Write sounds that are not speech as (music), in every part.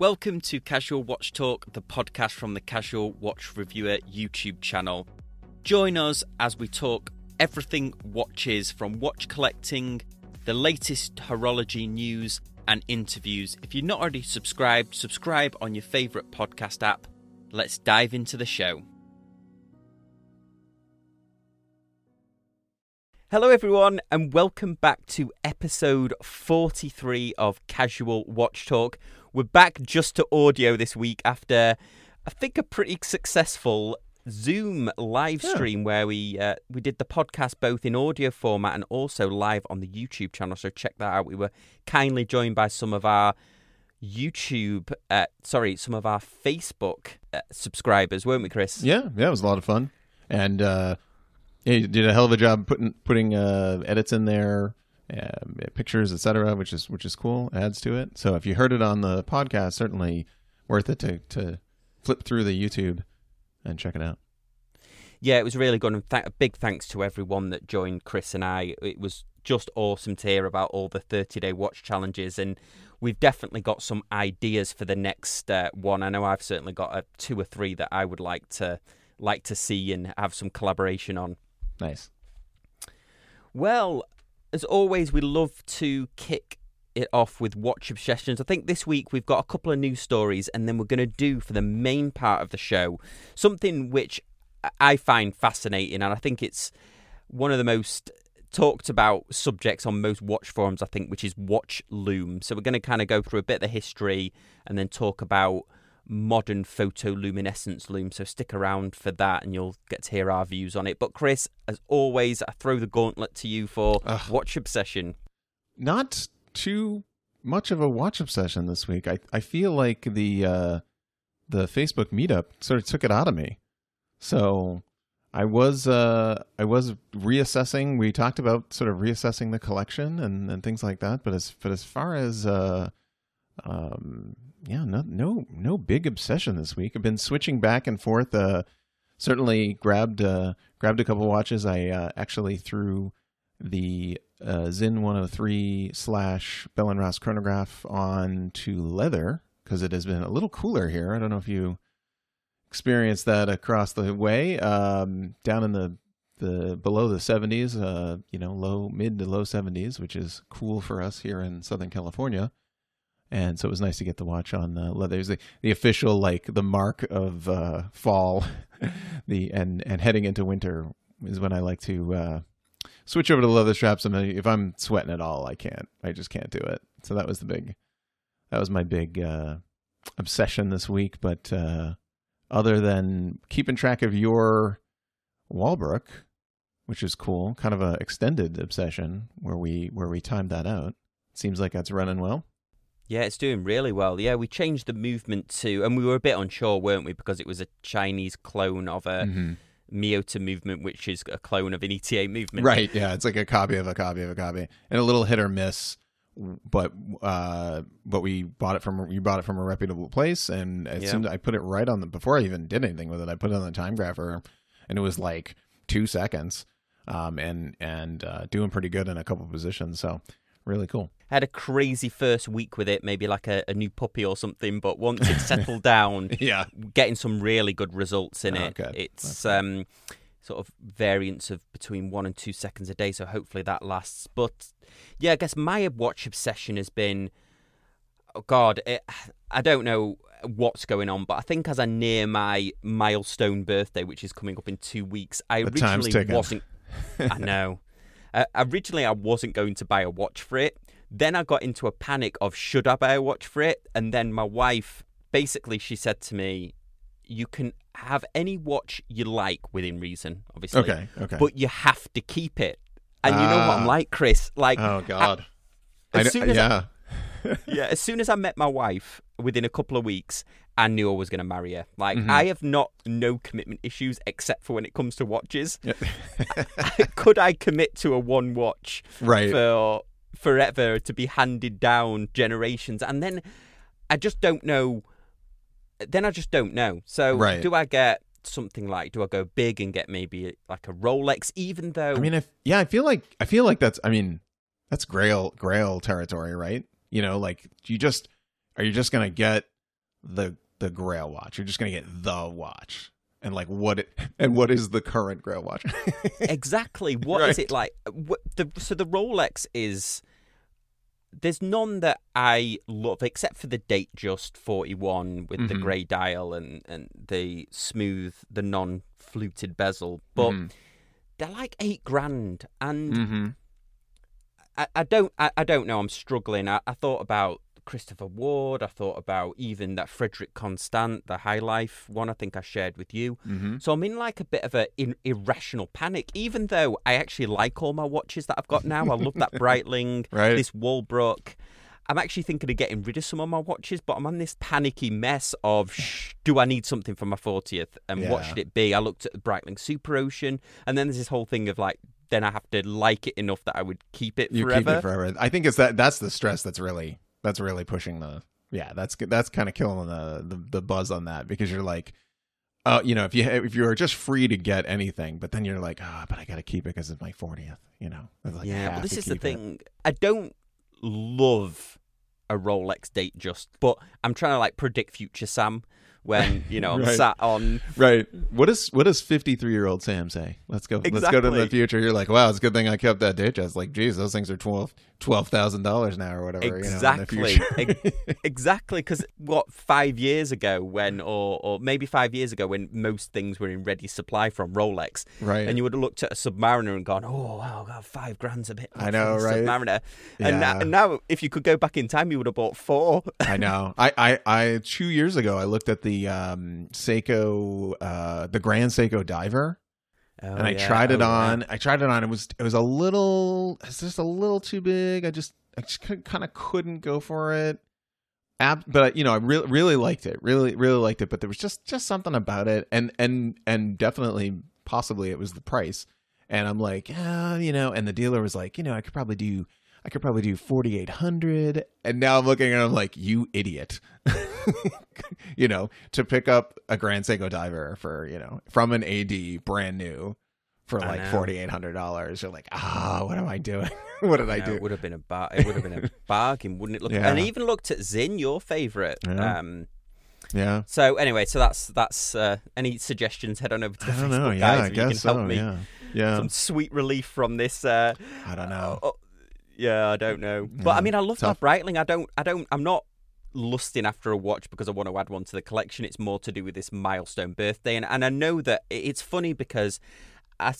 Welcome to Casual Watch Talk, the podcast from the Casual Watch Reviewer YouTube channel. Join us as we talk everything watches from watch collecting, the latest horology news, and interviews. If you're not already subscribed, subscribe on your favourite podcast app. Let's dive into the show. Hello, everyone, and welcome back to episode 43 of Casual Watch Talk. We're back just to audio this week after, I think, a pretty successful Zoom live stream yeah. where we uh, we did the podcast both in audio format and also live on the YouTube channel. So check that out. We were kindly joined by some of our YouTube, uh, sorry, some of our Facebook uh, subscribers, weren't we, Chris? Yeah, yeah, it was a lot of fun, and uh, you did a hell of a job putting putting uh, edits in there, um, pictures, etc., which is which is cool. Adds to it. So if you heard it on the podcast, certainly worth it to to flip through the YouTube and check it out. Yeah, it was really good. And th- a big thanks to everyone that joined Chris and I. It was just awesome to hear about all the 30 day watch challenges. And we've definitely got some ideas for the next uh, one. I know I've certainly got a two or three that I would like to like to see and have some collaboration on. Nice. Well, as always, we love to kick it off with watch obsessions. I think this week we've got a couple of news stories, and then we're going to do for the main part of the show something which I find fascinating, and I think it's one of the most talked about subjects on most watch forums, I think, which is watch lume. So we're going to kind of go through a bit of the history and then talk about modern photoluminescence lume. So stick around for that and you'll get to hear our views on it. But Chris, as always, I throw the gauntlet to you for Ugh. watch obsession. Not too much of a watch obsession this week. I I feel like the uh the Facebook meetup sort of took it out of me. So I was uh I was reassessing. We talked about sort of reassessing the collection and, and things like that. But as but as far as uh um yeah no no no big obsession this week. I've been switching back and forth. Uh, certainly grabbed uh grabbed a couple watches. I uh, actually threw the uh, Sinn 103 slash Bell and Ross chronograph on to leather because it has been a little cooler here. I don't know if you experienced that across the way. Um, down in the the below the 70s, uh, you know, low mid to low 70s, which is cool for us here in Southern California. And so it was nice to get the watch on uh, leather. The, the official like the mark of uh, fall, (laughs) the and and heading into winter is when I like to uh, switch over to leather straps. And if I'm sweating at all, I can't. I just can't do it. So that was the big, that was my big uh, obsession this week. But uh, other than keeping track of your Walbrook, which is cool, kind of a extended obsession where we where we timed that out. Seems like that's running well. Yeah, it's doing really well. Yeah, we changed the movement to, and we were a bit unsure, weren't we? Because it was a Chinese clone of a. Mm-hmm Miyota movement, which is a clone of an ETA movement. Right. Yeah, it's like a copy of a copy of a copy, and a little hit or miss. But uh, but we bought it from you bought it from a reputable place, and as yeah. as I put it right on the before I even did anything with it, I put it on the timegrapher, and it was like two seconds, um, and and uh, doing pretty good in a couple positions. So really cool. Had a crazy first week with it, maybe like a, a new puppy or something. But once it settled down, (laughs) yeah, getting some really good results in oh, it. Good. It's um, sort of variance of between one and two seconds a day. So hopefully that lasts. But yeah, I guess my watch obsession has been, oh God, it, I don't know what's going on, but I think as I near my milestone birthday, which is coming up in two weeks, I the originally wasn't. I (laughs) know. Uh, originally, I wasn't going to buy a watch for it. Then I got into a panic of should I buy a watch for it? And then my wife basically she said to me, "You can have any watch you like within reason, obviously. Okay, okay. But you have to keep it." And you know what I'm ah. like, Chris? Like, oh god, I, as soon as yeah. I, (laughs) yeah, as soon as I met my wife, within a couple of weeks, I knew I was going to marry her. Like mm-hmm. I have not no commitment issues except for when it comes to watches. (laughs) Could I commit to a one watch right. for forever to be handed down generations and then I just don't know then I just don't know. So right. do I get something like do I go big and get maybe like a Rolex even though I mean if yeah, I feel like I feel like that's I mean that's grail grail territory, right? You know, like you just are you just going to get the the Grail watch. You're just gonna get the watch. And like what it (laughs) and what is the current Grail watch? (laughs) exactly. What is Right. it like? What, the, so the Rolex is. There's none that I love except for the Datejust 41 with the Mhm. grey dial and, and the smooth, the non fluted bezel. But Mhm. they're like eight grand. And Mhm. I, I don't I, I don't know. I'm struggling. I, I thought about Christopher Ward. I thought about even that Frederique Constant, the Highlife one. I think I shared with you. Mhm. So I'm in like a bit of a in, irrational panic. Even though I actually like all my watches that I've got now. I love that (laughs) Breitling, Right. this Walbrook. I'm actually thinking of getting rid of some of my watches, but I'm on this panicky mess of shh, do I need something for my 40th and what should it be? I looked at the Breitling Superocean, and then there's this whole thing of like, then I have to like it enough that I would keep it You forever. keep it forever. I think it's that that's the stress that's really that's really pushing the yeah, that's that's kind of killing the, the the buzz on that because you're like uh, you know, if you if you are just free to get anything, but then you're like, ah, but I got to keep it because it's my 40th, you know. Like, yeah, but this is the keep it. thing. I don't love a Rolex Datejust, but I'm trying to like predict future Sam when (laughs) you know Right. sat on. Right. What does what does 53 year old Sam say? Let's go. Let's go to the future. You're like, wow, it's a good thing I kept that date. Just like, geez, those things are twelve twelve thousand dollars now or whatever. Exactly. You know. Exactly, because (laughs) what five years ago, when or or maybe five years ago, when most things were in ready supply from Rolex, right. and you would have looked at a Submariner and gone, "Oh wow, God, five grand's a bit." I know, right? Submariner, and, now, and now, if you could go back in time, you would have bought four. I know. I, I, I, two years ago, I looked at the um, Seiko, uh, the Grand Seiko Diver, and I tried it on. I tried it on. It was, it was a little, it's just a little too big. I just, I just kind of couldn't go for it. Ab- but you know, I really, really liked it. Really, really liked it. But there was just, just something about it, and and and definitely, possibly, it was the price. And I'm like, yeah, you know. And the dealer was like, you know, I could probably do, I could probably do 4,800. And now I'm looking and I'm like, you idiot. (laughs) you know, to pick up a Grand Seiko diver for, you know, from an AD brand new for like $4,800. You're like, ah, what am I doing? (laughs) what did I No, do? It would have been a bar- it would have been a (laughs) bargain, wouldn't it? Look, Yeah. and I even looked at Sinn, your favorite. Yeah. Um, Yeah. so anyway, so that's that's uh, any suggestions? Head on over to the I don't Facebook know. guys Yeah, I if you can help so. me. Yeah. Yeah. Some sweet relief from this. Uh, I don't know. oh, yeah, I don't know, but I mean, I love tough. that Breitling. I don't, I don't, I'm not lusting after a watch because I want to add one to the collection. It's more to do with this milestone birthday, and and I know that it's funny because I.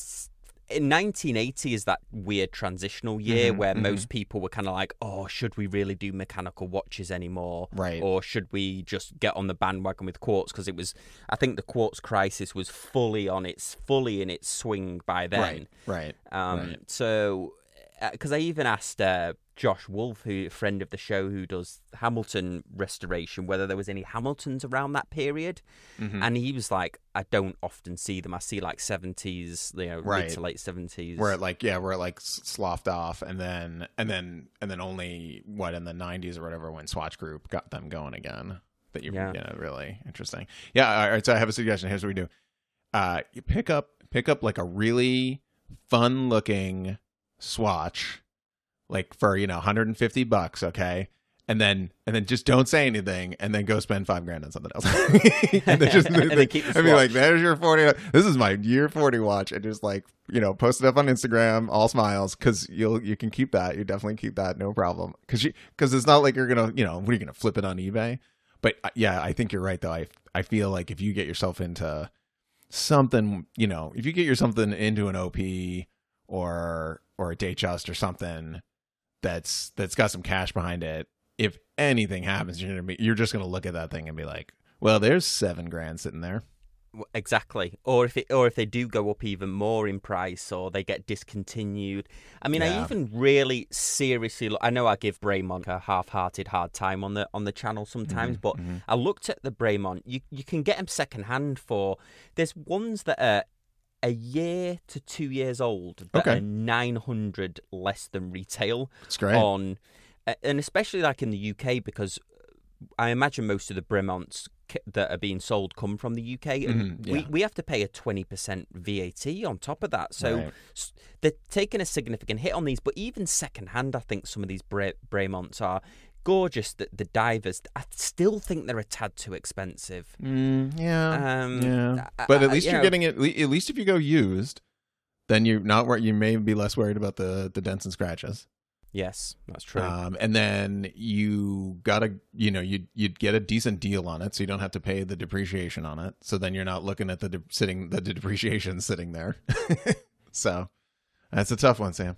In 1980 is that weird transitional year Mhm, where mhm. most people were kind of like, "Oh, should we really do mechanical watches anymore?" Right. or should we just get on the bandwagon with quartz because it was i think the quartz crisis was fully on its fully in its swing by then Right. Right. um right. so because i even asked uh, josh wolf who a friend of the show who does hamilton restoration whether there was any hamiltons around that period Mhm. and he was like i don't often see them i see like 70s you know mid Right. to late 70s where it like yeah where it like sloughed off and then and then and then only what in the 90s or whatever when swatch group got them going again that you Yeah. you know really interesting yeah all right so i have a suggestion here's what we do uh you pick up pick up like a really fun looking swatch like for you know 150 bucks okay? And then and then just don't say anything and then go spend five grand on something else. (laughs) And then just (laughs) And then keep the i mean like there's your 40 this is my year 40 watch and just like you know post it up on instagram all smiles because you'll you can keep that. You definitely keep that no problem. Because you because it's not like you're gonna you know what are you gonna flip it on ebay? But uh, yeah i think you're right though. I i feel like if you get yourself into something you know if you get yourself in- into an op or or a Datejust or something that's that's got some cash behind it if anything happens you're gonna be you're just gonna look at that thing and be like well there's seven grand sitting there Exactly. Or if it, or if they do go up even more in price, or they get discontinued. I mean, I even really seriously. Look, I know I give Bremont a half-hearted hard time on the on the channel sometimes, but mhm. I looked at the Bremont. You you can get them secondhand for. There's ones that are a year to two years old that Okay. are nine hundred less than retail it's great on, and especially like in the UK because I imagine most of the Bremonts that are being sold come from the UK, and Mhm, we yeah. we have to pay a twenty percent VAT on top of that. So Right. they're taking a significant hit on these. But even secondhand, I think some of these Bra- Bremonts are gorgeous. The, the divers, I still think they're a tad too expensive. Mm, yeah, Um, yeah. I- But at I- least you you're know, getting it. At least if you go used, then you're not wor You may be less worried about the the dents and scratches. Yes, that's true. Um, and then you gotta, you know, you'd you'd get a decent deal on it, so you don't have to pay the depreciation on it. So then you're not looking at the de- sitting the depreciation (laughs) sitting there. (laughs) so that's a tough one, Sam.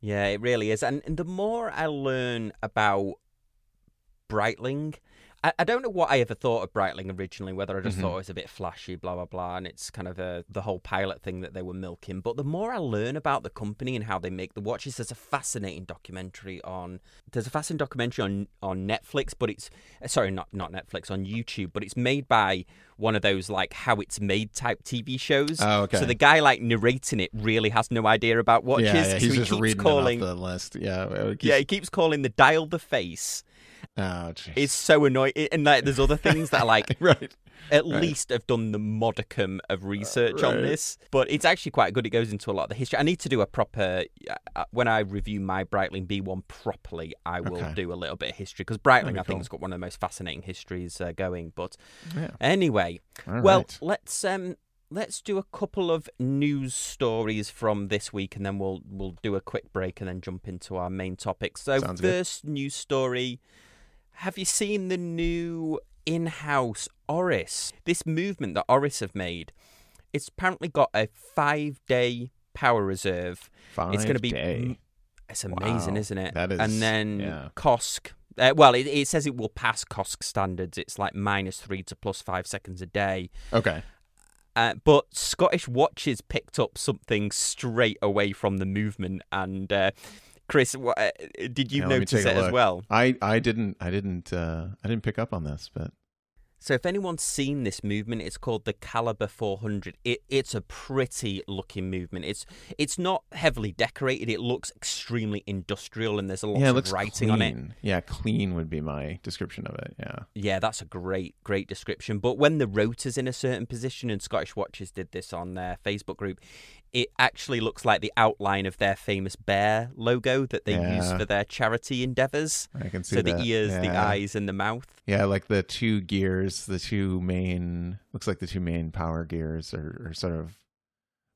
Yeah, it really is. And, and the more I learn about Breitling, I, I don't know what I ever thought of Breitling originally, whether I just Mhm. thought it was a bit flashy, blah, blah, blah, and it's kind of a, the whole pilot thing that they were milking. But the more I learn about the company and how they make the watches, there's a fascinating documentary on, there's a fascinating documentary on, on Netflix, but it's, sorry, not, not Netflix, on YouTube, but it's made by one of those like how it's made type TV shows. Oh, okay. So the guy like narrating it really has no idea about watches. yeah, yeah, so he's he just keeps reading calling, off the list. Yeah, keeps- yeah, he keeps calling the dial the face. Oh. It's so annoying, and like there's other things that are like (laughs) right. at Right. least have done the modicum of research on right. this, but it's actually quite good. It goes into a lot of the history. I need to do a proper uh, when I review my Breitling B1 properly. I will Okay. do a little bit of history because Breitling, be I think, has got one of the most fascinating histories uh, going. But Yeah. anyway, All well, right. let's um let's do a couple of news stories from this week, and then we'll we'll do a quick break and then jump into our main topic. So, Sounds good. first news story: Have you seen the new in-house Oris? This movement that Oris have made, it's apparently got a five-day power reserve. Five it's gonna be day. It's amazing, Wow, isn't it? that is- and then yeah. COSC. Uh, well, it, it says it will pass COSC standards. It's like minus three to plus five seconds a day. Okay. Uh, but Scottish Watches picked up something straight away from the movement. And uh, Chris, what, uh, did you Yeah, notice it as well? I I didn't I didn't uh I didn't pick up on this, but So, if anyone's seen this movement, it's called the Caliber 400. It, it's a pretty looking movement. It's it's not heavily decorated. It looks extremely industrial, and there's a lot yeah, of writing clean. on it. Yeah, clean would be my description of it. Yeah. Yeah, that's a great, great description. But when the rotor's in a certain position, and Scottish Watches did this on their Facebook group, it actually looks like the outline of their famous bear logo that they use for their charity endeavors. I can see So that. the ears, the eyes, and the mouth. Yeah, like the two gears, the two main looks like the two main power gears are, are sort of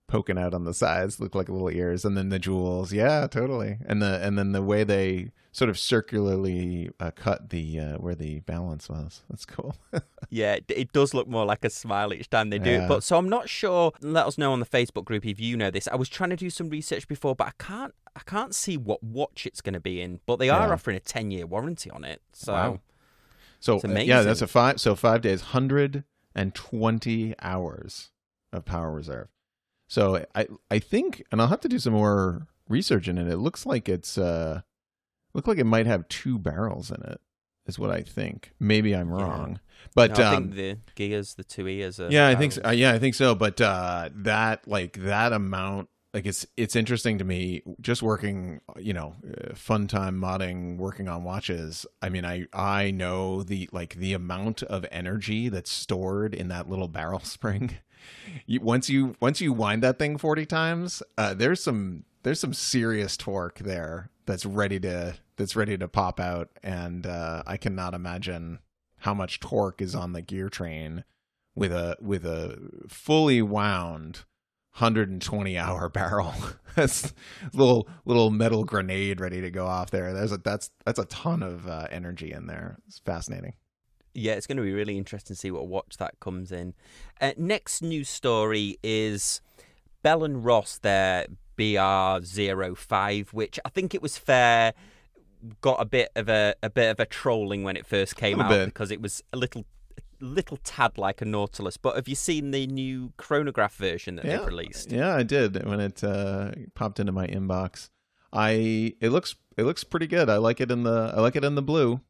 poking out on the sides, look like little ears, and then the jewels. Yeah, totally. And the and then the way they sort of circularly uh, cut the uh, where the balance was. That's cool. (laughs) Yeah, it, it does look more like a smile each time they do Yeah. it. But so I'm not sure. Let us know on the Facebook group if you know this. I was trying to do some research before, but I can't. I can't see what watch it's going to be in. But they are Yeah. offering a 10 year warranty on it. So Wow. So uh, yeah, that's a five. So five days, hundred and twenty hours of power reserve. So I I think, and I'll have to do some more research in it. It looks like it's uh, look like it might have two barrels in it. Is what I think. Maybe I'm Yeah. wrong, but No, I um, think the gears, the two ears yeah, I think so. uh, yeah, I think so. But uh, that like that amount, like it's it's interesting to me. Just working, you know, uh, fun time modding, working on watches. I mean, I I know the like the amount of energy that's stored in that little barrel (laughs) spring. You, once you once you wind that thing forty times, uh, there's some there's some serious torque there that's ready to that's ready to pop out, and uh, I cannot imagine how much torque is on the gear train with a with a fully wound 120 hour (laughs) barrel. that's little little metal grenade ready to go off there. There's a that's that's a ton of uh, energy in there. It's fascinating. Yeah, it's going to be really interesting to see what watch that comes in. Uh, next news story is Bell and Ross, their BR05, which I think it was fair got a bit of a, a bit of a trolling when it first came out bit. because it was a little little tad like a Nautilus. But have you seen the new chronograph version that Yeah. they've released? Yeah, I did when it uh, popped into my inbox. I it looks it looks pretty good. I like it in the I like it in the blue.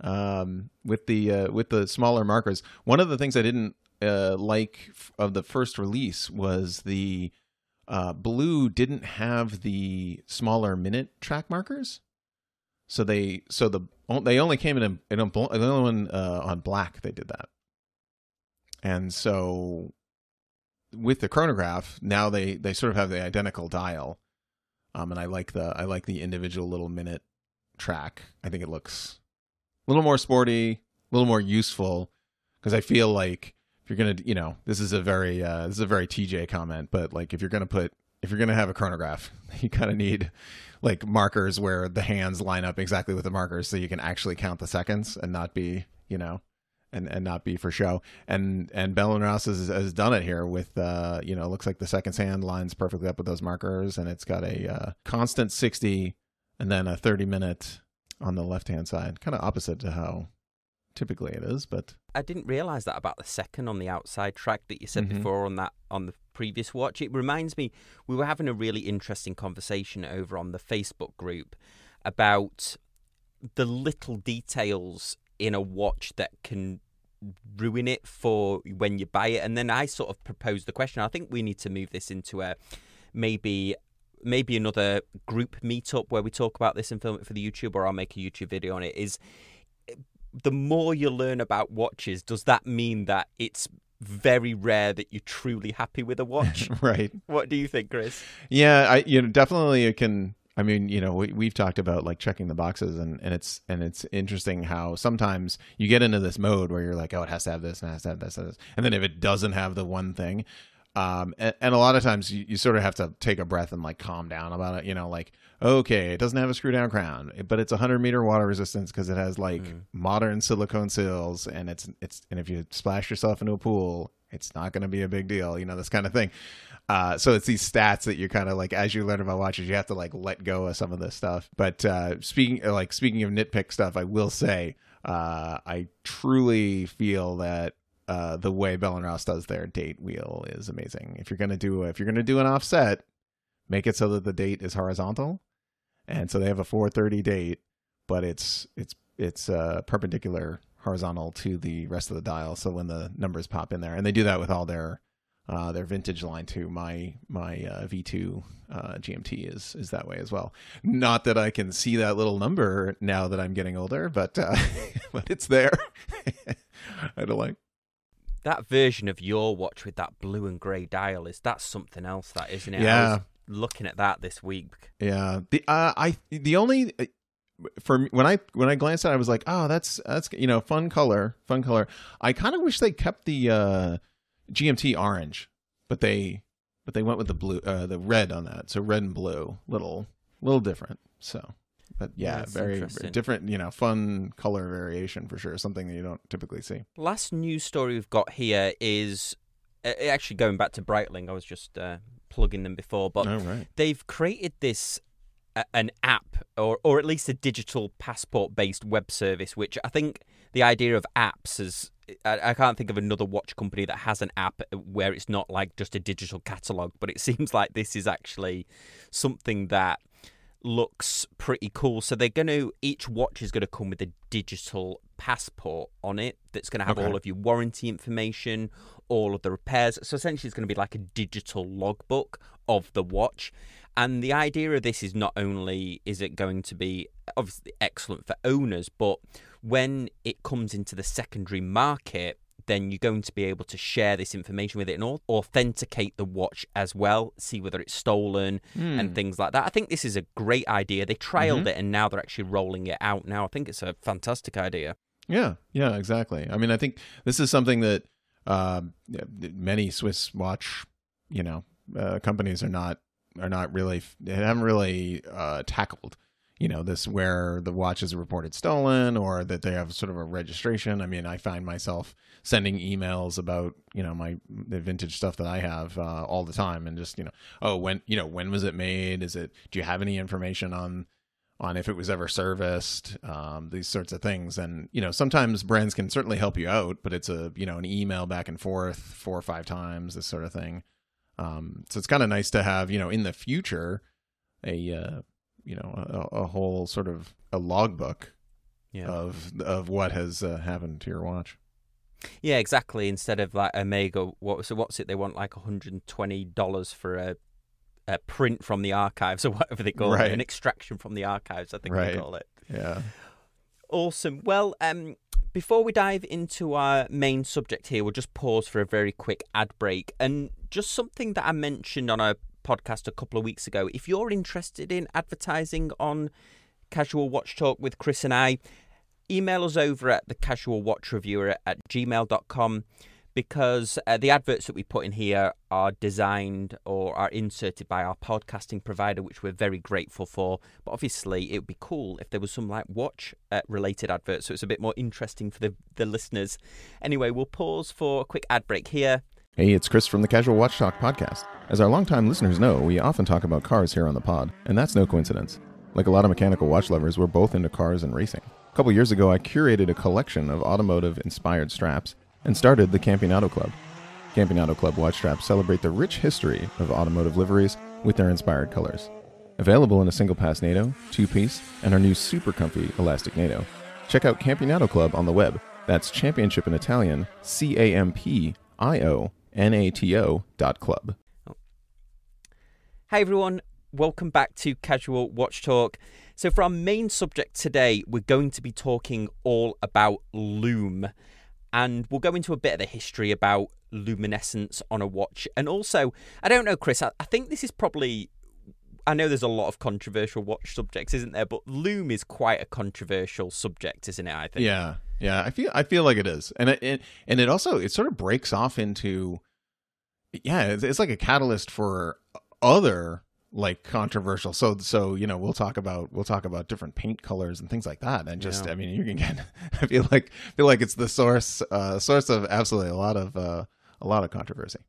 Um, with the uh, with the smaller markers. One of the things I didn't uh, like f- of the first release was the uh, blue didn't have the smaller minute track markers. So they so the they only came in in a the only one uh, on black they did that. And so with the chronograph, now they they sort of have the identical dial. Um, and I like the I like the individual little minute track. I think it looks a little more sporty, a little more useful because I feel like if you're gonna, you know, this is a very uh, this is a very TJ comment, but like if you're gonna put if you're gonna have a chronograph, (laughs) you kind of need like markers where the hands line up exactly with the markers, so you can actually count the seconds and not be, you know, and and not be for show. And and Bell and Ross has, has done it here with uh, you know, looks like the seconds hand lines perfectly up with those markers, and it's got a uh, constant sixty and then a thirty minute on the left hand side, kind of opposite to how typically it is, but I didn't realize that about the second on the outside track that you said Mhm. before on that on the previous watch. It reminds me we were having a really interesting conversation over on the Facebook group about the little details in a watch that can ruin it for when you buy it. And then I sort of proposed the question. I think we need to move this into a maybe maybe another group meetup where we talk about this and film it for the YouTube, or I'll make a YouTube video on it. Is the more you learn about watches, does that mean that it's very rare that you're truly happy with a watch? (laughs) right. what do you think, Chris? Yeah, I you know definitely it can. I mean, you know, we, we've talked about like checking the boxes, and, and it's and it's interesting how sometimes you get into this mode where you're like, oh, it has to have this, and it has to have this, and this, and then if it doesn't have the one thing, um, and, and a lot of times you, you sort of have to take a breath and like calm down about it. You know, like okay, it doesn't have a screw down crown, but it's 100 meter water resistance because it has like Mm. modern silicone sills, and it's it's and if you splash yourself into a pool, it's not going to be a big deal. You know, this kind of thing. Uh, so it's these stats that you're kind of like as you learn about watches, you have to like let go of some of this stuff. But uh, speaking like speaking of nitpick stuff, I will say uh, I truly feel that uh, the way Bell and Ross does their date wheel is amazing. If you're gonna do if you're gonna do an offset, make it so that the date is horizontal, and so they have a 4:30 date, but it's it's it's uh, perpendicular horizontal to the rest of the dial. So when the numbers pop in there, and they do that with all their uh, their vintage line too. My my uh, V2 uh, GMT is is that way as well. Not that I can see that little number now that I'm getting older, but uh, (laughs) but it's there. (laughs) I don't like. That version of your watch with that blue and grey dial is that's something else, that isn't it? I Yeah. was looking at that this week. Yeah. The uh, I the only for me, when I when I glanced at it, I was like, oh, that's that's you know fun color, fun color. I kind of wish they kept the uh, GMT orange, but they but they went with the blue, uh, the red on that. So red and blue, little little different. So, but Yeah, it's very different. You know, fun color variation for sure. Something that you don't typically see. Last news story we've got here is uh, actually going back to Breitling. I was just uh, plugging them before, but oh right. they've created this a- an app or or at least a digital passport based web service which i think the idea of apps is I, I can't think of another watch company that has an app where it's not like just a digital catalog but it (laughs) seems like this is actually something that looks pretty cool. So they're going to each watch is going to come with a digital passport on it that's going to have Okay. all of your warranty information all of the repairs. So essentially it's going to be like a digital logbook of the watch. And the idea of this is not only is it going to be obviously excellent for owners, but when it comes into the secondary market, then you're going to be able to share this information with it and authenticate the watch as well, see whether it's stolen Hmm. and things like that. I think this is a great idea. They trialed it and now they're actually rolling it out now. I think it's a fantastic idea. Yeah, yeah, exactly. I mean, I think this is something that um, many Swiss watch, you know, uh, companies are not are not really they haven't really uh, tackled. You know, this where the watch is reported stolen or that they have sort of a registration. I mean, I find myself sending emails about you know my the vintage stuff that I have uh, all the time, and just you know, oh, when you know when was it made? Is it? Do you have any information on on if it was ever serviced, um, these sorts of things. And you know, sometimes brands can certainly help you out, but it's a you know an email back and forth four or five times, this sort of thing. Um, so it's kind of nice to have you know in the future a uh, you know a, a whole sort of a logbook Yeah. of of what has uh, happened to your watch. Yeah, exactly. Instead of like Omega, what so what's it? They want like 120 dollars for a, a print from the archives or whatever they call Right. it, an extraction from the archives. I think Right. they call it. Yeah. Awesome. Well, um, before we dive into our main subject here, we'll just pause for a very quick ad break and just something that I mentioned on a podcast a couple of weeks ago. If you're interested in advertising on Casual Watch Talk with Chris and I. Email us over at the Casual Watch Reviewer at gmail.com because uh, the adverts that we put in here are designed or are inserted by our podcasting provider, which we're very grateful for. But obviously, it would be cool if there was some like watch uh, related adverts, so it's a bit more interesting for the, the listeners. Anyway, we'll pause for a quick ad break here. Hey, it's Chris from the Casual Watch Talk podcast. As our longtime listeners know, we often talk about cars here on the pod, and that's no coincidence. Like a lot of mechanical watch lovers, we're both into cars and racing. A couple years ago, I curated a collection of automotive inspired straps and started the Campionato Club. Campionato Club watch straps celebrate the rich history of automotive liveries with their inspired colors. Available in a single pass NATO, two piece, and our new super comfy elastic NATO. Check out Campionato Club on the web. That's championship in Italian, C A M P I O N A T O dot club. Hey everyone, welcome back to Casual Watch Talk. So, for our main subject today, we're going to be talking all about Lume. And we'll go into a bit of the history about luminescence on a watch. And also, I don't know, Chris, I, I think this is probably. I know there's a lot of controversial watch subjects, isn't there? But Lume is quite a controversial subject, isn't it? I think. Yeah, yeah. I feel I feel like it is, and it, it and it also it sort of breaks off into. Yeah, it's, it's like a catalyst for other like controversial so so you know we'll talk about we'll talk about different paint colors and things like that and just Yeah. i mean you can get (laughs) i feel like feel like it's the source uh source of absolutely a lot of uh a lot of controversy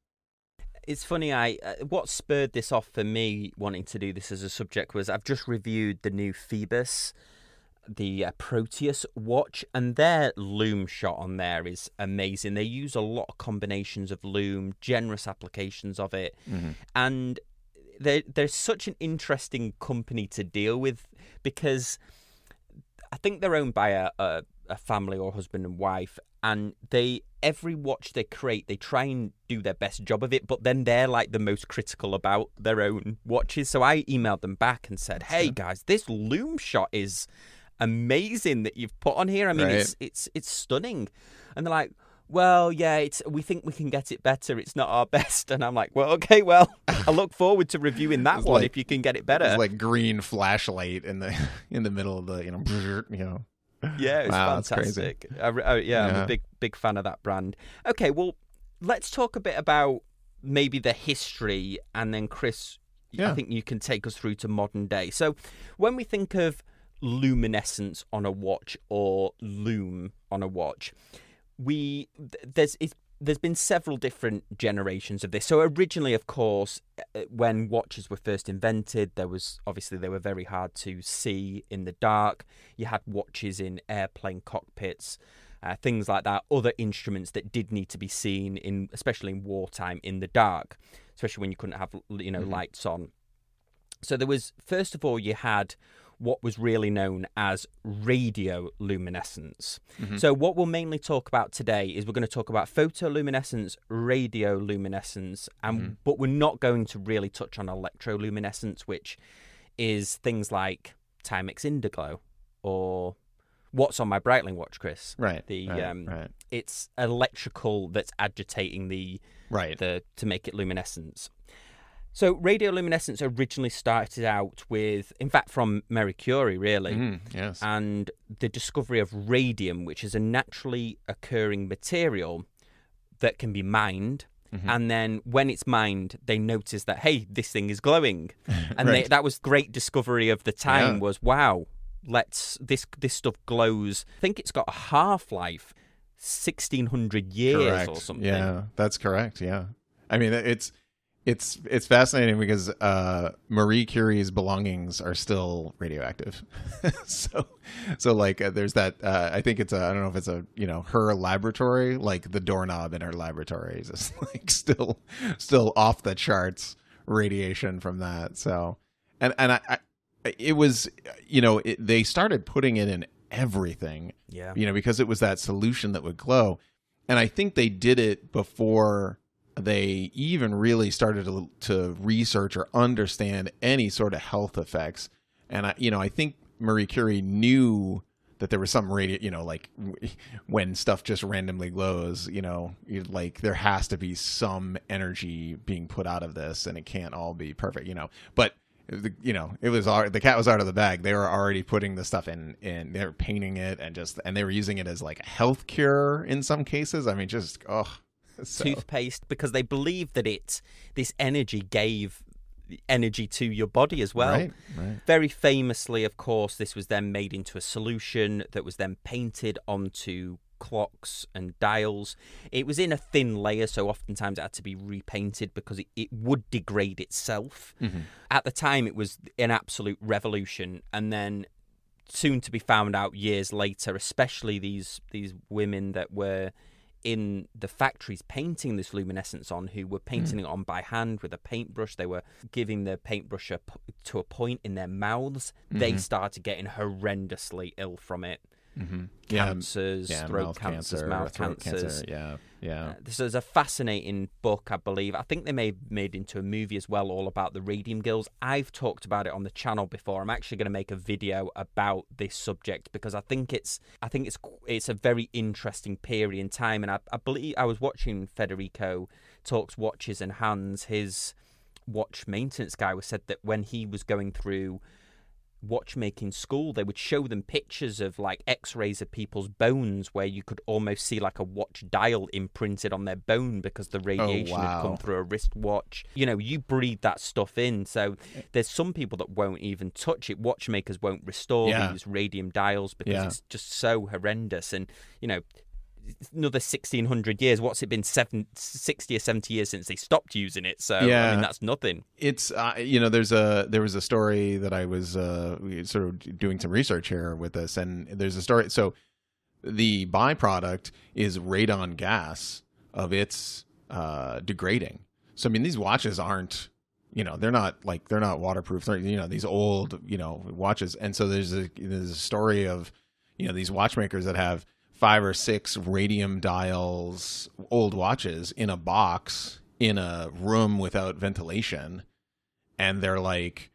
it's funny i uh, what spurred this off for me wanting to do this as a subject was i've just reviewed the new Phoibos the uh, proteus watch and their lume shot on there is amazing. They use a lot of combinations of lume generous applications of it and they're, they're such an interesting company to deal with because I think they're owned by a, a, a family or husband and wife, and they every watch they create, they try and do their best job of it, but then they're like the most critical about their own watches. So I emailed them back and said, "Hey guys, this lume shot is amazing that you've put on here. I mean, Right. it's it's it's stunning," and they're like. Well, yeah, it's we think we can get it better. It's not our (laughs) best, and I'm like, well, okay, well, I look forward to reviewing that (laughs) one like- if you can get it better. it's like green flashlight in the (laughs) in the middle of the you know you know Yeah, it's Wow, fantastic. I, re- oh, yeah, I'm a big big fan of that brand. Okay, well, let's talk a bit about maybe the history, and then Chris, I think you can take us through to modern day. So, when we think of luminescence on a watch or lume on a watch, we there's it's, there's been several different generations of this. So originally, of course, uh, when watches were first invented, there was obviously they were very hard to see in the dark. You had watches in airplane cockpits, uh, things like that. Other instruments that did need to be seen in, especially in wartime, in the dark, especially when you couldn't have you know Mhm. lights on. So there was first of all you had what was really known as radio luminescence. Mhm. So what we'll mainly talk about today is we're going to talk about photoluminescence, radioluminescence, and Mhm. but we're not going to really touch on electroluminescence, which is things like Timex Indiglo or what's on my Breitling watch, Chris. right The, right, um, right It's electrical that's agitating the right the to make it luminescence. So radioluminescence originally started out with, in fact, from Marie Curie, really, Mhm, yes and the discovery of radium, which is a naturally occurring material that can be mined. Mhm. And then when it's mined, they notice that hey, this thing is glowing, (laughs) and they, that was great discovery of the time. Yeah. Was wow, let's this this stuff glows. I think it's got a half life, sixteen hundred years correct. or something. Yeah, that's correct. Yeah, I mean it's it's it's fascinating because uh, Marie Curie's belongings are still radioactive. (laughs) so so like uh, there's that. Uh, I think it's a I don't know if it's a you know her laboratory like the doorknob in her laboratory is just (laughs) like still still off the charts radiation from that. So and and I. I it was, you know, it, they started putting it in everything yeah. you know, because it was that solution that would glow. And I think they did it before they even really started to, to research or understand any sort of health effects. And I, you know, I think Marie Curie knew that there was some radio, you know, like (laughs) when stuff just randomly glows, you know, like there has to be some energy being put out of this and it can't all be perfect, you know. But the, you know, it was the cat was out of the bag. They were already putting the stuff in, in they were painting it and just, and they were using it as like a health cure in some cases. I mean, just oh, so, toothpaste because they believed that it this energy gave energy to your body as well. right, right. Very famously, of course, this was then made into a solution that was then painted onto clocks and dials. It was in a thin layer, so oftentimes it had to be repainted because it, it would degrade itself. Mm-hmm. At the time, it was an absolute revolution, and then soon to be found out years later, especially these these women that were in the factories painting this luminescence on who were hmm. painting it on by hand with a paintbrush. They were giving the paintbrush a, p- to a point in their mouths. They mm-hmm. started getting horrendously ill from it Mm-hmm. Yeah, cancers yeah, throat mouth cancers cancer, mouth throat cancers cancer. Yeah, yeah. uh, this is a fascinating book, I believe. I think they may have made into a movie as well, all about the Radium Girls. I've talked about it on the channel before. I'm actually going to make a video about this subject because I think it's, I think it's, it's a very interesting period in time. And I, I believe I was watching Federico talks watches and hands. His watch maintenance guy was said that when he was going through watchmaking school they would show them pictures of like x-rays of people's bones where you could almost see like a watch dial imprinted on their bone because the oh, radiation had come through a wristwatch. You know you breathe that stuff in. So there's some people that won't even touch it. Watchmakers won't restore Yeah. these radium dials because Yeah. it's just so horrendous. And you know another 1600 years what's it been seven, 60 or 70 years since they stopped using it so i Yeah. mean that's nothing it's uh, you know there's a there was a story that I was uh, sort of doing some research here with this, and there's a story. So the byproduct is radon gas of its uh, degrading. So I mean, these watches aren't you know they're not like they're not waterproof. They're, you know these old you know watches, and so there's a there's a story of you know these watchmakers that have five or six radium dials old watches in a box in a room without ventilation. And they're like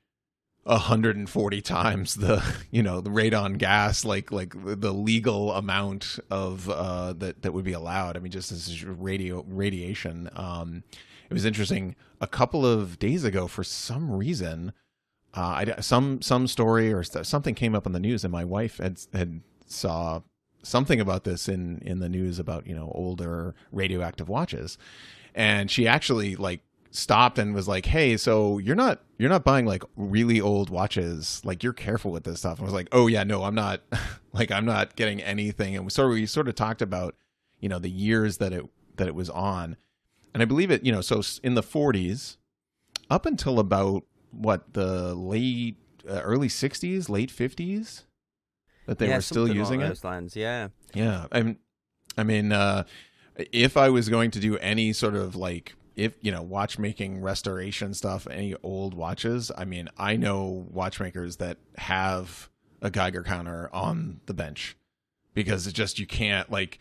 140 times the (laughs) you know the radon gas like like the legal amount of uh that that would be allowed. I mean just this is radio radiation. Um it was interesting. A couple of days ago for some reason uh I, some some story or something came up on the news and my wife had had saw something about this in in the news about you know older radioactive watches. And she actually like stopped and was like hey so you're not you're not buying like really old watches. Like you're careful with this stuff. And I was like oh yeah no i'm not (laughs) like i'm not getting anything. And so we sort of talked about you know the years that it that it was on. And i believe it you know so in the 40s up until about what the late uh, early 60s late 50s that they yeah, were still using it lines yeah yeah, I'm. I mean, uh, if I was going to do any sort of like, if you know, watchmaking restoration stuff, any old watches, I mean, I know watchmakers that have a Geiger counter on the bench because it just you can't like.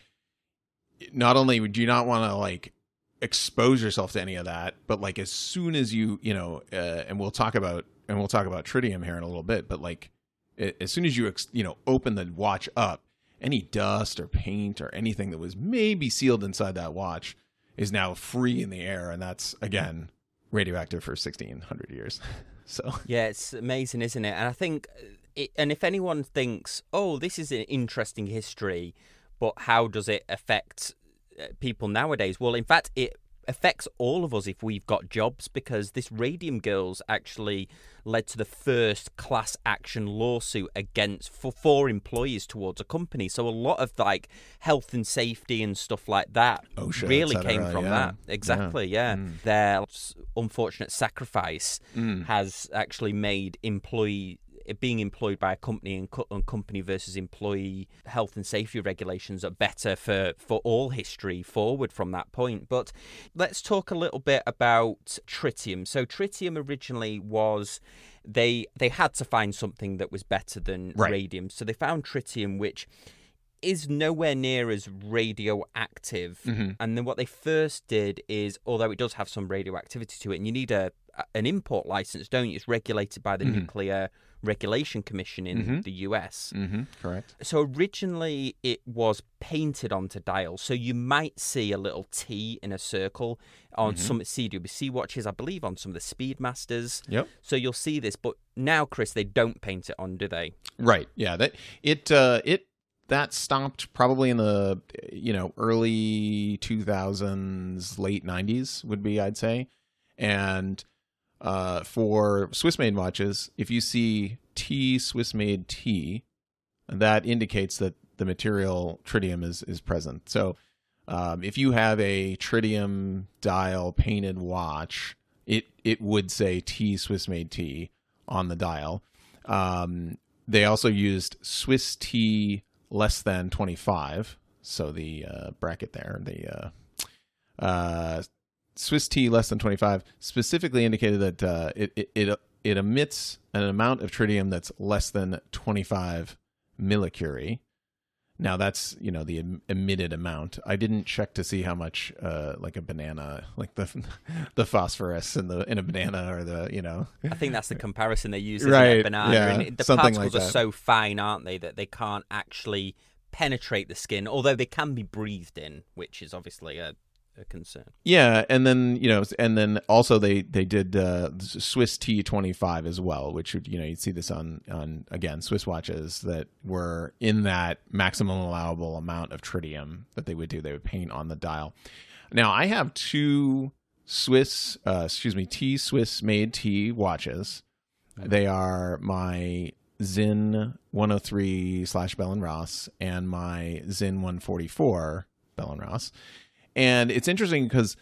Not only would you not want to like expose yourself to any of that, but like as soon as you you know, uh, and we'll talk about and we'll talk about tritium here in a little bit, but like as soon as you you know open the watch up any dust or paint or anything that was maybe sealed inside that watch is now free in the air and that's again radioactive for 1600 years (laughs) so (laughs) Yeah, it's amazing, isn't it? And I think, uh, it, and if anyone thinks, oh, this is an interesting history, but how does it affect uh, people nowadays? Well, in fact, it affects all of us if we've got jobs because this Radium Girls actually led to the first class action lawsuit against for four employees towards a company. So a lot of like health and safety and stuff like that OSHA, really cetera, came from yeah. that. Exactly, yeah. Their unfortunate sacrifice Mm. has actually made employee being employed by a company and, co- and company versus employee health and safety regulations are better for for all history forward from that point but let's talk a little bit about tritium so tritium originally was they they had to find something that was better than Right. radium so they found tritium which is nowhere near as radioactive. Mhm. And then what they first did is, although it does have some radioactivity to it, and you need a an import license, don't you? It's regulated by the Mhm. Nuclear Regulation Commission in Mhm. the US. Mm-hmm. Correct. So originally it was painted onto dials, so you might see a little T in a circle on Mhm. some CWC watches, I believe on some of the Speedmasters. Yep. So you'll see this, but now, Chris, they don't paint it on, do they? Right. Yeah. That it uh, it that stopped probably in the you know early 2000s, late 90s would be I'd say, and uh, for Swiss made watches, if you see T Swiss made T, that indicates that the material tritium is is present. So. Um, if you have a tritium dial painted watch, it it would say T Swiss made T on the dial. Um, they also used Swiss T less than 25. So the uh, bracket there, the uh, uh, Swiss T less than 25 specifically indicated that uh, it, it, it, it emits an amount of tritium that's less than 25 millicurie. Now that's you know the em- emitted amount. I didn't check to see how much uh, like a banana, like the (laughs) the phosphorus in the in a banana or the you know I think that's the comparison they use Right, banana. yeah, and the something particles like are so fine, aren't they, that they can't actually penetrate the skin, although they can be breathed in, which is obviously a, a concern. Yeah, and then you know, and then also they they did uh, Swiss T twenty five as well, which you know you'd see this on on again Swiss watches that were in that maximum allowable amount of tritium that they would do. They would paint on the dial. Now I have two Swiss, uh, excuse me, T Swiss made T watches. They are my Sinn 103 slash Bell and Ross and my Sinn 144 Bell and Ross and it's interesting because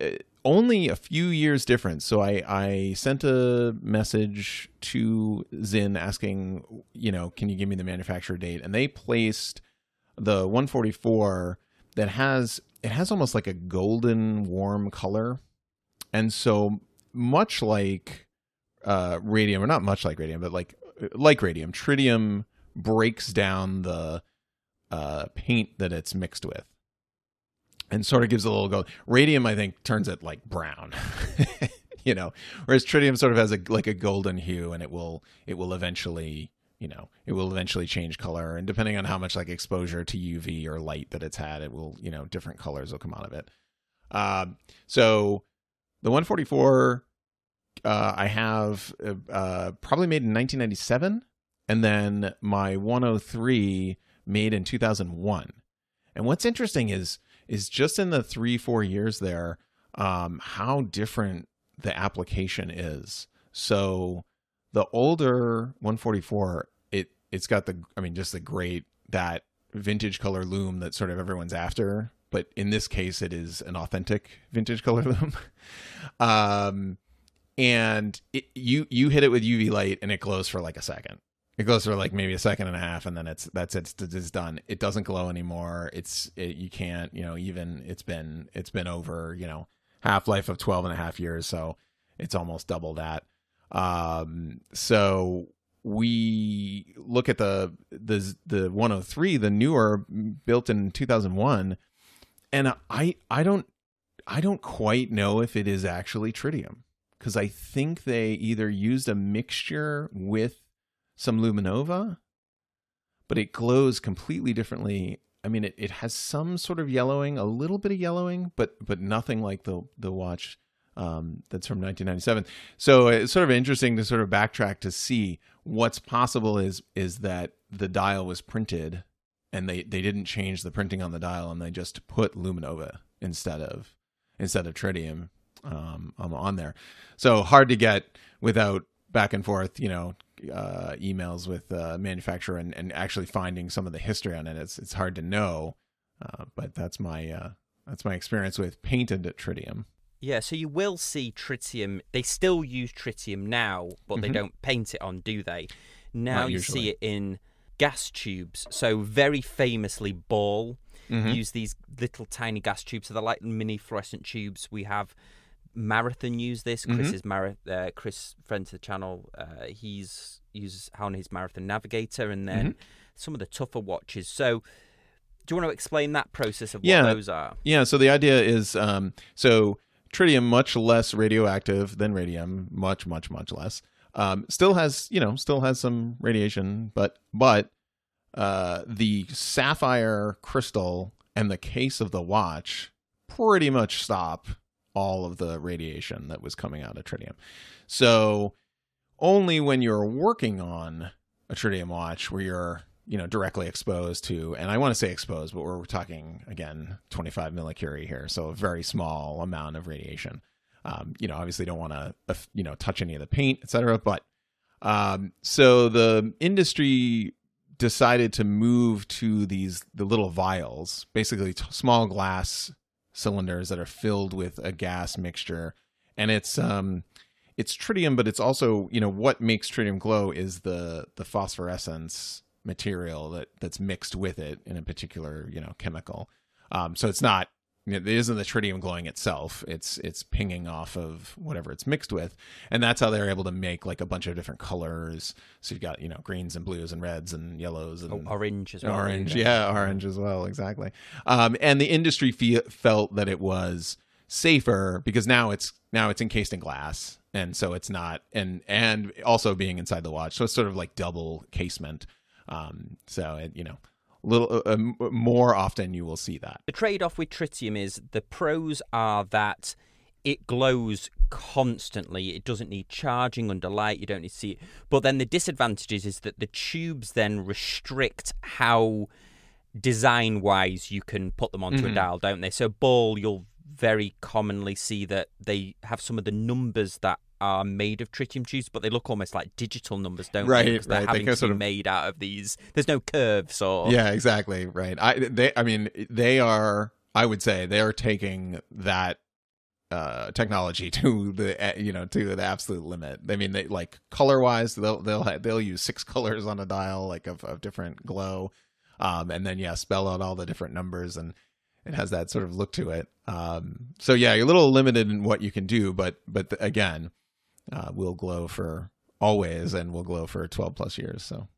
uh, only a few years difference. So I I sent a message to Sinn asking, you know, can you give me the manufacturer date? And they placed the 144 that has it has almost like a golden warm color, and so much like uh, radium, or not much like radium, but like like radium, tritium breaks down the uh, paint that it's mixed with and sort of gives a little gold. Radium, I think, turns it like brown, (laughs) you know, whereas tritium sort of has a like a golden hue, and it will it will eventually you know it will eventually change color, and depending on how much like exposure to UV or light that it's had, it will you know different colors will come out of it. Um, so the 144 uh, I have uh, uh, probably made in 1997, and then my 103 made in 2001. And what's interesting is is just in the three four years there, um, how different the application is. So the older 144, it it's got the I mean just the great that vintage color lume that sort of everyone's after, but in this case it is an authentic vintage color (laughs) lume. um and it, you you hit it with UV light and it glows for like a second. It glows for like maybe a second and a half, and then it's that's. It's, it's done. It doesn't glow anymore. It's it, you can't you know even it's been it's been over you know half life of 12 and a half years, so it's almost double that. Um, so we look at the the the 103, the newer built in 2001, and I I don't I don't quite know if it is actually tritium because I think they either used a mixture with some luminova, but it glows completely differently. I mean, it, it has some sort of yellowing, a little bit of yellowing, but but nothing like the the watch um, that's from 1997. So it's sort of interesting to sort of backtrack to see what's possible is is that the dial was printed and they they didn't change the printing on the dial and they just put luminova instead of instead of tritium um, on there. So hard to get without back and forth, you know, uh, emails with uh, manufacturer and, and actually finding some of the history on it. It's it's hard to know, uh, but that's my uh, that's my experience with painted tritium. Yeah, so you will see tritium. They still use tritium now, but they Mhm. don't paint it on, do they? Now Not you usually. see it in gas tubes. So very famously, Ball Mhm. use these little tiny gas tubes. So they're like mini fluorescent tubes. We have Marathon use this. Chris is Mara- uh, Chris, friend to the channel. Uh, he's uses on his Marathon Navigator, and then Mm-hmm. some of the tougher watches. So, do you want to explain that process of what Yeah. those are? Yeah, so the idea is um, so tritium much less radioactive than radium, much much much less. Um, still has you know still has some radiation, but but uh, the sapphire crystal and the case of the watch pretty much stop all of the radiation that was coming out of tritium. So only when you're working on a tritium watch where you're you know directly exposed to and i want to say exposed but we're talking again 25 millicurie here so a very small amount of radiation um, you know obviously don't want to you know touch any of the paint etc but um, so the industry decided to move to these the little vials basically t- small glass cylinders that are filled with a gas mixture and it's um it's tritium but it's also you know what makes tritium glow is the the phosphorescence material that that's mixed with it in a particular you know chemical. Um, so it's not it isn't the tritium glowing itself. It's it's pinging off of whatever it's mixed with. And that's how they're able to make like a bunch of different colors. So you've got you know greens and blues and reds and yellows and oh, orange as well orange. yeah orange as well exactly. Um, and the industry fe- felt that it was safer because now it's now it's encased in glass. And so it's not and and also being inside the watch. So it's sort of like double casement. Um, so it, you know, little uh, uh more often you will see that. The trade-off with tritium is the pros are that it glows constantly. It doesn't need charging under light. You don't need to see it. But then the disadvantages is that the tubes then restrict how design wise you can put them onto mm-hmm. a dial, don't they? So ball, you'll very commonly see that they have some of the numbers that are made of tritium tubes, but they look almost like digital numbers, don't right, they? Because they're right. having they to sort be of... made out of these. There's no curves or yeah, exactly right. I they I mean they are. I would say they are taking that uh, technology (laughs) to the eh, you know to the absolute limit. I mean, they like color wise, they'll they'll they'll use six (laughs) colors on a dial like of, of different glow, um, and then yeah, spell out all the different numbers and it has that sort of look to it. Um, so yeah, you're a little limited in what you can do, but but the, again, uh, will glow for always and will glow for 12 plus years. So.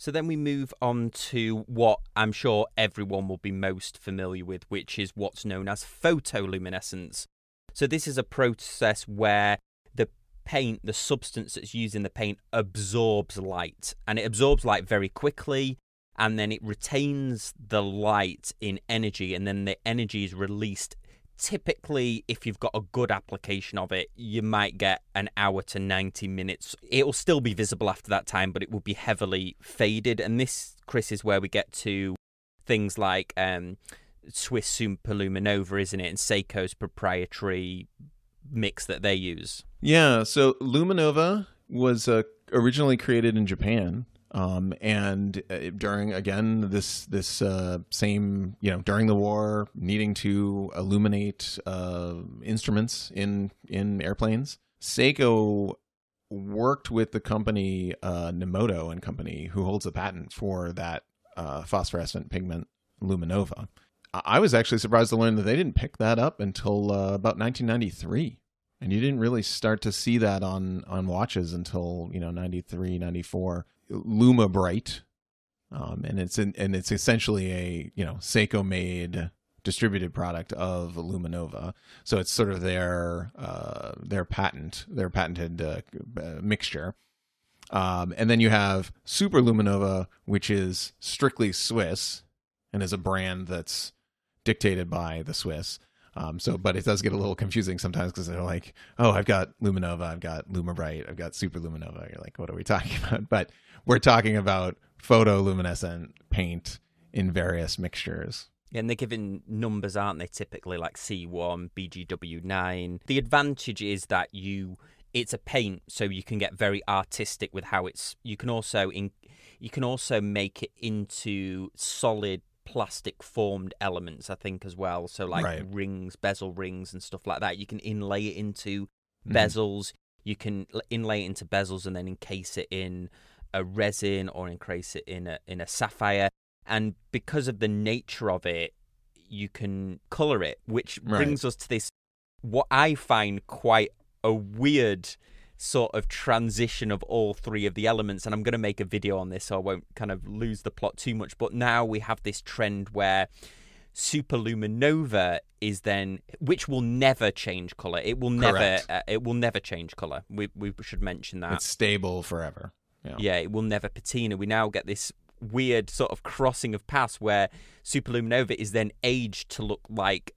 So then we move on to what I'm sure everyone will be most familiar with, which is what's known as photoluminescence. So this is a process where the paint, the substance that's used in the paint, absorbs light, and it absorbs light very quickly, and then it retains the light in energy, and then the energy is released typically if you've got a good application of it you might get an hour to 90 minutes. It will still be visible after that time but it will be heavily faded. And this chris is where we get to things like um, swiss superluminova isn't it? And seiko's proprietary mix that they use. Yeah so luminova was uh, originally created in japan um, and uh, during again this this uh, same you know during the war needing to illuminate uh, instruments in in airplanes, Seiko worked with the company uh, Nemoto and Company, who holds a patent for that uh, phosphorescent pigment luminova. I was actually surprised to learn that they didn't pick that up until uh, about 1993 and you didn't really start to see that on on watches until you know 93 94 LumiBrite, um, and it's in, and it's essentially a you know Seiko made distributed product of Luminova. So it's sort of their uh, their patent, their patented uh, uh, mixture. Um, and then you have Super Luminova, which is strictly Swiss and is a brand that's dictated by the Swiss. Um, so, but it does get a little confusing sometimes because they're like, "Oh, I've got Luminova, I've got LumiBrite, I've got Super Luminova." You're like, "What are we talking (laughs) about?" But we're talking about photoluminescent paint in various mixtures. Yeah, and they're given numbers, aren't they? Typically, like C1, BGW9. The advantage is that you it's a paint, so you can get very artistic with how it's. You can also in you can also make it into solid plastic formed elements, I think, as well. So like right. rings, bezel rings, and stuff like that. You can inlay it into mm. bezels. You can inlay it into bezels and then encase it in a resin or encase it in a in a sapphire. And because of the nature of it, you can color it, which right. brings us to this what I find quite a weird sort of transition of all three of the elements. And I'm going to make a video on this, so I won't kind of lose the plot too much. But now we have this trend where Superluminova is then, which will never change color. It will never. Uh, it will never change color. We we should mention that it's stable forever. Yeah. yeah, it will never patina. We now get this weird sort of crossing of paths where Superluminova is then aged to look like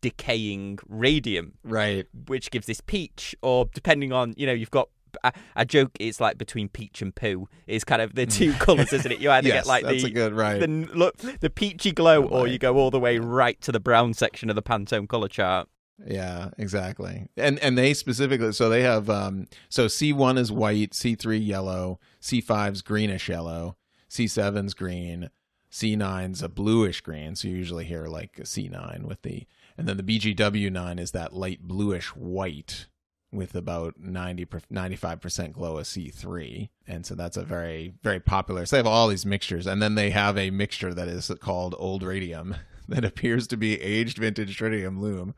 decaying radium, Right. which gives this peach, or depending on, you know, you've got. I, I joke it's like between peach and poo is kind of the two mm. colours, isn't it? You either (laughs) yes, get like that's the a good right. the look the peachy glow, or you go all the way right to the brown section of the Pantone color chart. Yeah, exactly. And and they specifically so they have um so C1 is white, C3 yellow, C5's greenish yellow, C7's green, C9's a bluish green. So you usually hear like a C9 with the and then the BGW9 is that light bluish white with about 90 95% glow of C3. And so that's a very very popular. So they have all these mixtures and then they have a mixture that is called old radium (laughs) that appears to be aged vintage tritium lume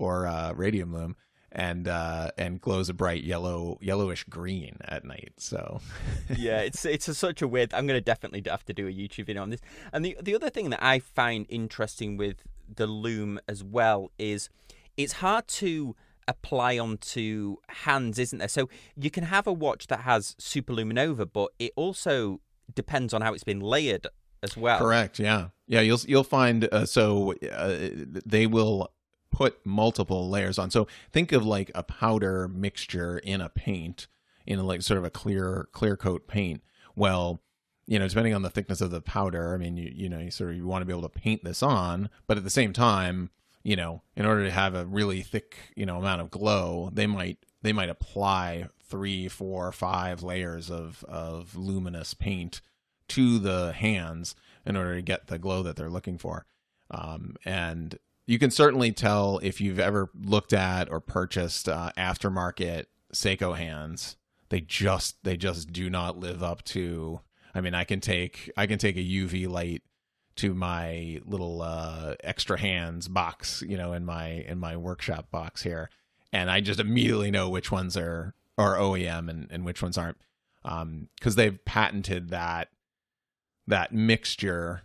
or uh, radium lume and uh, and glows a bright yellow yellowish green at night. So (laughs) yeah, it's it's a, such a weird. I'm going to definitely have to do a YouTube video on this. And the the other thing that I find interesting with the lume as well is it's hard to apply onto hands, isn't there? So you can have a watch that has superluminova, but it also depends on how it's been layered as well. correct, yeah, yeah. You'll you'll find uh, so uh, they will put multiple layers on. So think of like a powder mixture in a paint in a, like sort of a clear clear coat paint. Well, you know, depending on the thickness of the powder, I mean, you you know, you sort of you want to be able to paint this on, but at the same time, you know, in order to have a really thick, you know, amount of glow, they might they might apply three, four, five layers of of luminous paint to the hands in order to get the glow that they're looking for. Um, and you can certainly tell if you've ever looked at or purchased uh, aftermarket Seiko hands. They just they just do not live up to. I mean, I can take I can take a UV light to my little uh, extra hands box, you know, in my in my workshop box here, and I just immediately know which ones are are OEM and, and which ones aren't, because they've patented that that mixture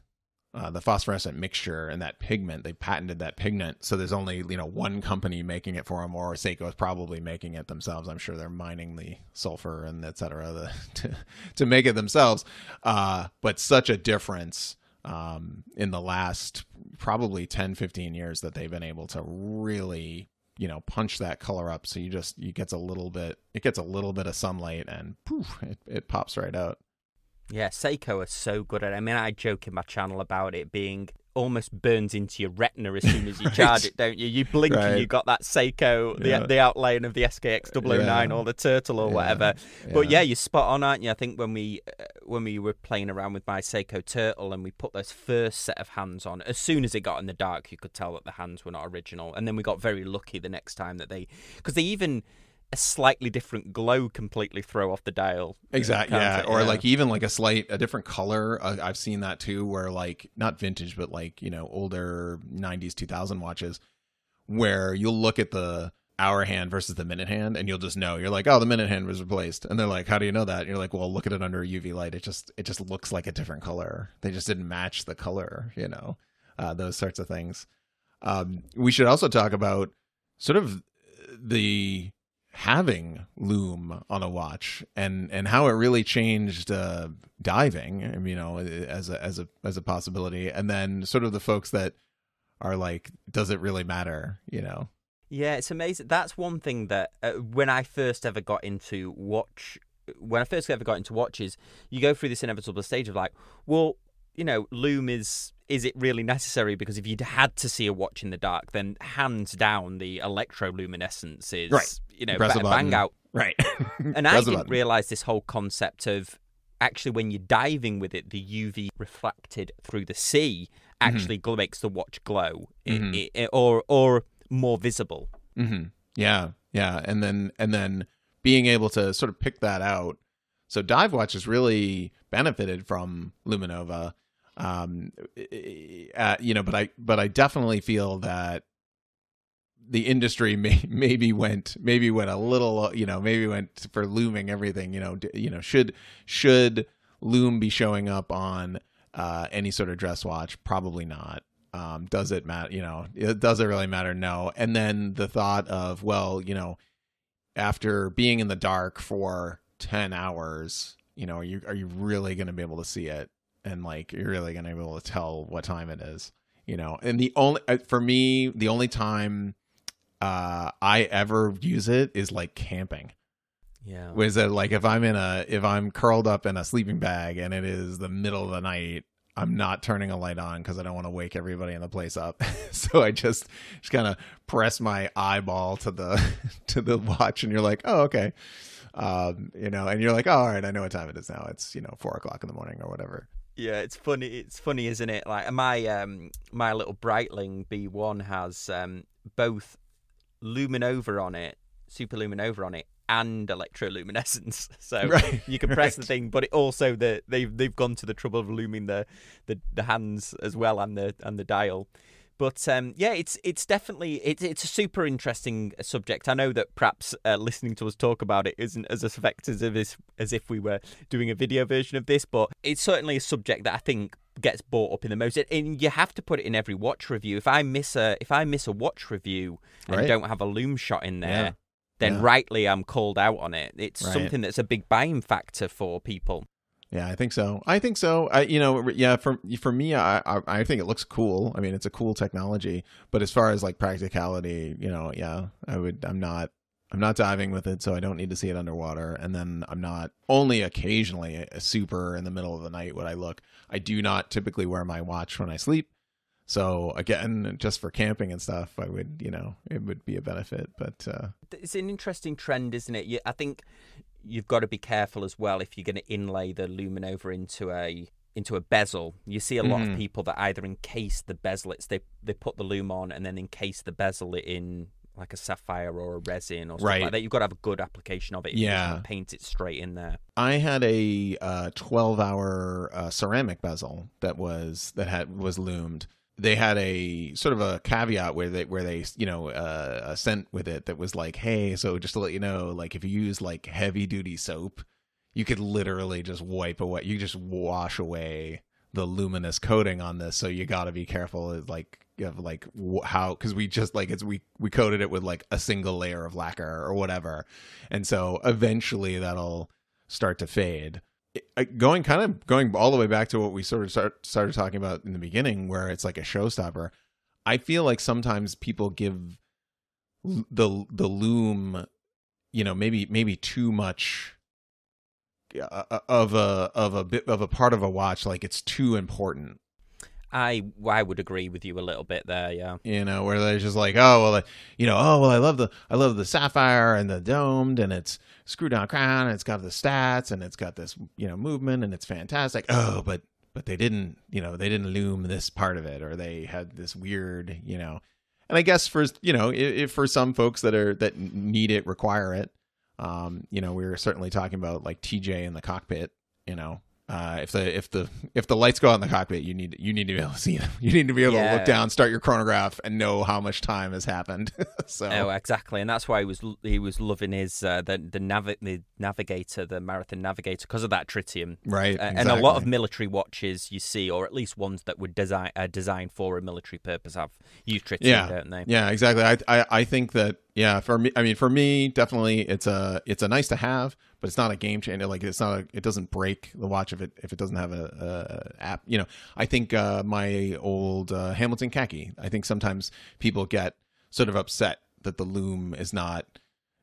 uh, the phosphorescent mixture and that pigment they patented that pigment. So there's only you know one company making it for them or Seiko is probably making it themselves. I'm sure they're mining the sulfur and et cetera the, (laughs) to, to make it themselves. Uh, but such a difference um, in the last probably 10 15 years that they've been able to really you know punch that color up. So you just you gets a little bit it gets a little bit of sunlight and poof it, it pops right out Yeah, Seiko are so good at it. I mean, I joke in my channel about it being almost burns into your retina as soon as you Right. (laughs) charge it, don't you? You blink and Right. you got that Seiko, the Yeah. the outline of the SKX 009 Yeah. or the Turtle or Yeah. whatever. But yeah, you're spot on, aren't you? I think when we uh, when we were playing around with my Seiko Turtle and we put those first set of hands on, as soon as it got in the dark, you could tell that the hands were not original. And then we got very lucky the next time that they, because they even a slightly different glow completely throw off the dial. Exactly. Yeah. it? Or Yeah. like even like a slight, a different color. Uh, I've seen that too, where like not vintage, but like, you know, older 90s, 2000 watches where you'll look at the hour hand versus the minute hand and you'll just know. You're like, oh, the minute hand was replaced. And they're like, how do you know that? And you're like, well, look at it under a UV light. It just, it just looks like a different color. They just didn't match the color, you know, uh, those sorts of things. Um, we should also talk about sort of the having lume on a watch and and how it really changed uh diving you know as a as a as a possibility. And then sort of the folks that are like does it really matter? You know? Yeah, it's amazing. That's one thing that uh, when I first ever got into watch, when I first ever got into watches, you go through this inevitable stage of like, well, you know, lume is is it really necessary? Because if you'd had to see a watch in the dark, then hands down the electroluminescence is, Right. you know, Press bang out. right (laughs) And I didn't realize this whole concept of actually when you're diving with it, the UV reflected through the sea actually gl- makes the watch glow, i- Mhm. i- or or more visible. hmm Yeah, yeah, and then and then being able to sort of pick that out. So dive watches really benefited from Luminova, um, uh, you know. But I but I definitely feel that the industry (laughs) may, maybe went maybe went a little you know maybe went for luming everything you know d- you know should should lume be showing up on uh, any sort of dress watch probably not Um, does it matter? You know, it, does it really matter? No. And then the thought of, well, you know, after being in the dark for 10 hours, you know, are you, are you really going to be able to see it? And like, you're really going to be able to tell what time it is, you know? And the only, uh, for me, the only time uh, I ever use it is like camping. Yeah. Was that like if I'm in a if I'm curled up in a sleeping bag and it is the middle of the night, I'm not turning a light on because I don't want to wake everybody in the place up. (laughs) so I just just kind of press my eyeball to the (laughs) to the watch, and you're like, oh okay, um, you know, and you're like, oh, all right, I know what time it is now. It's you know four o'clock in the morning or whatever. Yeah, it's funny. It's funny, isn't it? Like my um my little Breitling B1 has um both Luminova on it, Super Luminova on it, and electroluminescence. (laughs) So (laughs) Right, you can press right. the thing, but it also the they've they've gone to the trouble of luming the, the the hands as well and the and the dial. But um, yeah, it's it's definitely it's it's a super interesting subject. I know that perhaps uh, listening to us talk about it isn't as effective as if, as if we were doing a video version of this, but it's certainly a subject that I think gets brought up in the most. And you have to put it in every watch review. If I miss a if I miss a watch review and Right. don't have a lume shot in there, Yeah. then Yeah. rightly I'm called out on it. It's Right. something that's a big buying factor for people. Yeah, I think so. I think so. I, you know, yeah. For for me, I, I I think it looks cool. I mean, it's a cool technology. But as far as like practicality, you know, yeah, I would. I'm not. I'm not diving with it, so I don't need to see it underwater. And then I'm not only occasionally a, super in the middle of the night would I look. I do not typically wear my watch when I sleep. So again, just for camping and stuff, I would, you know, it would be a benefit. But uh, It's an interesting trend, isn't it? I think you've got to be careful as well if you're going to inlay the luminova into a into a bezel. You see a lot Mhm. of people that either encase the bezel, it's they they put the lume on and then encase the bezel in like a sapphire or a resin or something Right. like that. You've got to have a good application of it. Yeah. paint it straight in there. I had a uh, 12 hour uh, ceramic bezel that was that had was lumed. They had a sort of a caveat where they where they you know uh, a scent with it that was like, hey, so just to let you know, like if you use like heavy duty soap, you could literally just wipe away, you just wash away the luminous coating on this. So you got to be careful, like of like how because we just like it's we we coated it with like a single layer of lacquer or whatever, and so eventually that'll start to fade. Uh, Going kind of going all the way back to what we sort of start, started talking about in the beginning, where it's like a showstopper. I feel like sometimes people give the the lume, you know, maybe maybe too much uh, of a of a bit of a part of a watch, like it's too important. I I would agree with you a little bit there. Yeah. you know where they're just like oh well I- you know oh well i love the i love the sapphire and the domed and it's screw down crown and it's got the stats and it's got this you know movement and it's fantastic. Oh but but they didn't you know they didn't lume this part of it or they had this weird you know. And i guess for you know if, for some folks that are that need it require it um you know we were certainly talking about like tj in the cockpit you know uh, if the if the if the lights go out in the cockpit, you need you need to be able to see them. (laughs) You need to be able to look down, start your chronograph, and know how much time has happened. (laughs) so Oh, exactly, and that's why he was he was loving his uh, the the, navi- the navigator, the marathon navigator, because of that tritium. right, Uh, and a lot of military watches you see, or at least ones that were design uh, designed for a military purpose, have use tritium, Yeah. don't they? yeah, exactly. I, I I think that yeah, for me, I mean, for me, definitely, it's a it's a nice to have, but it's not a game changer. Like it's not a, it doesn't break the watch if it if it doesn't have a, a app. You know, I think uh, my old uh, Hamilton khaki. I think sometimes people get sort of upset that the lume is not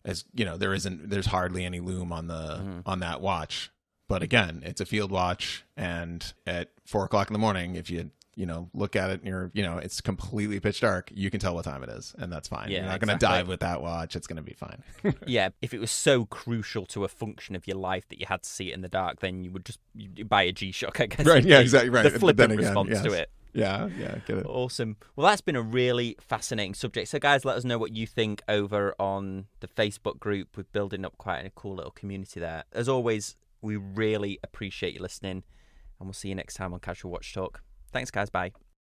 as you know there isn't there's hardly any lume on the Mhm. on that watch. But again, it's a field watch, and at four o'clock in the morning, if you you know look at it and you're you know it's completely pitch dark, you can tell what time it is, and that's fine. Yeah, you're not going to dive with that watch; it's going to be fine. (laughs) Yeah, if it was so crucial to a function of your life that you had to see it in the dark, then you would just buy a G Shock, I guess. Right, yeah, exactly, right. The flippant again, response to it. yeah, yeah, get it. Awesome. Well, that's been a really fascinating subject. So, guys, let us know what you think over on the Facebook group. We're building up quite a cool little community there. As always, we really appreciate you listening, and we'll see you next time on Casual Watch Talk. Thanks, guys. Bye.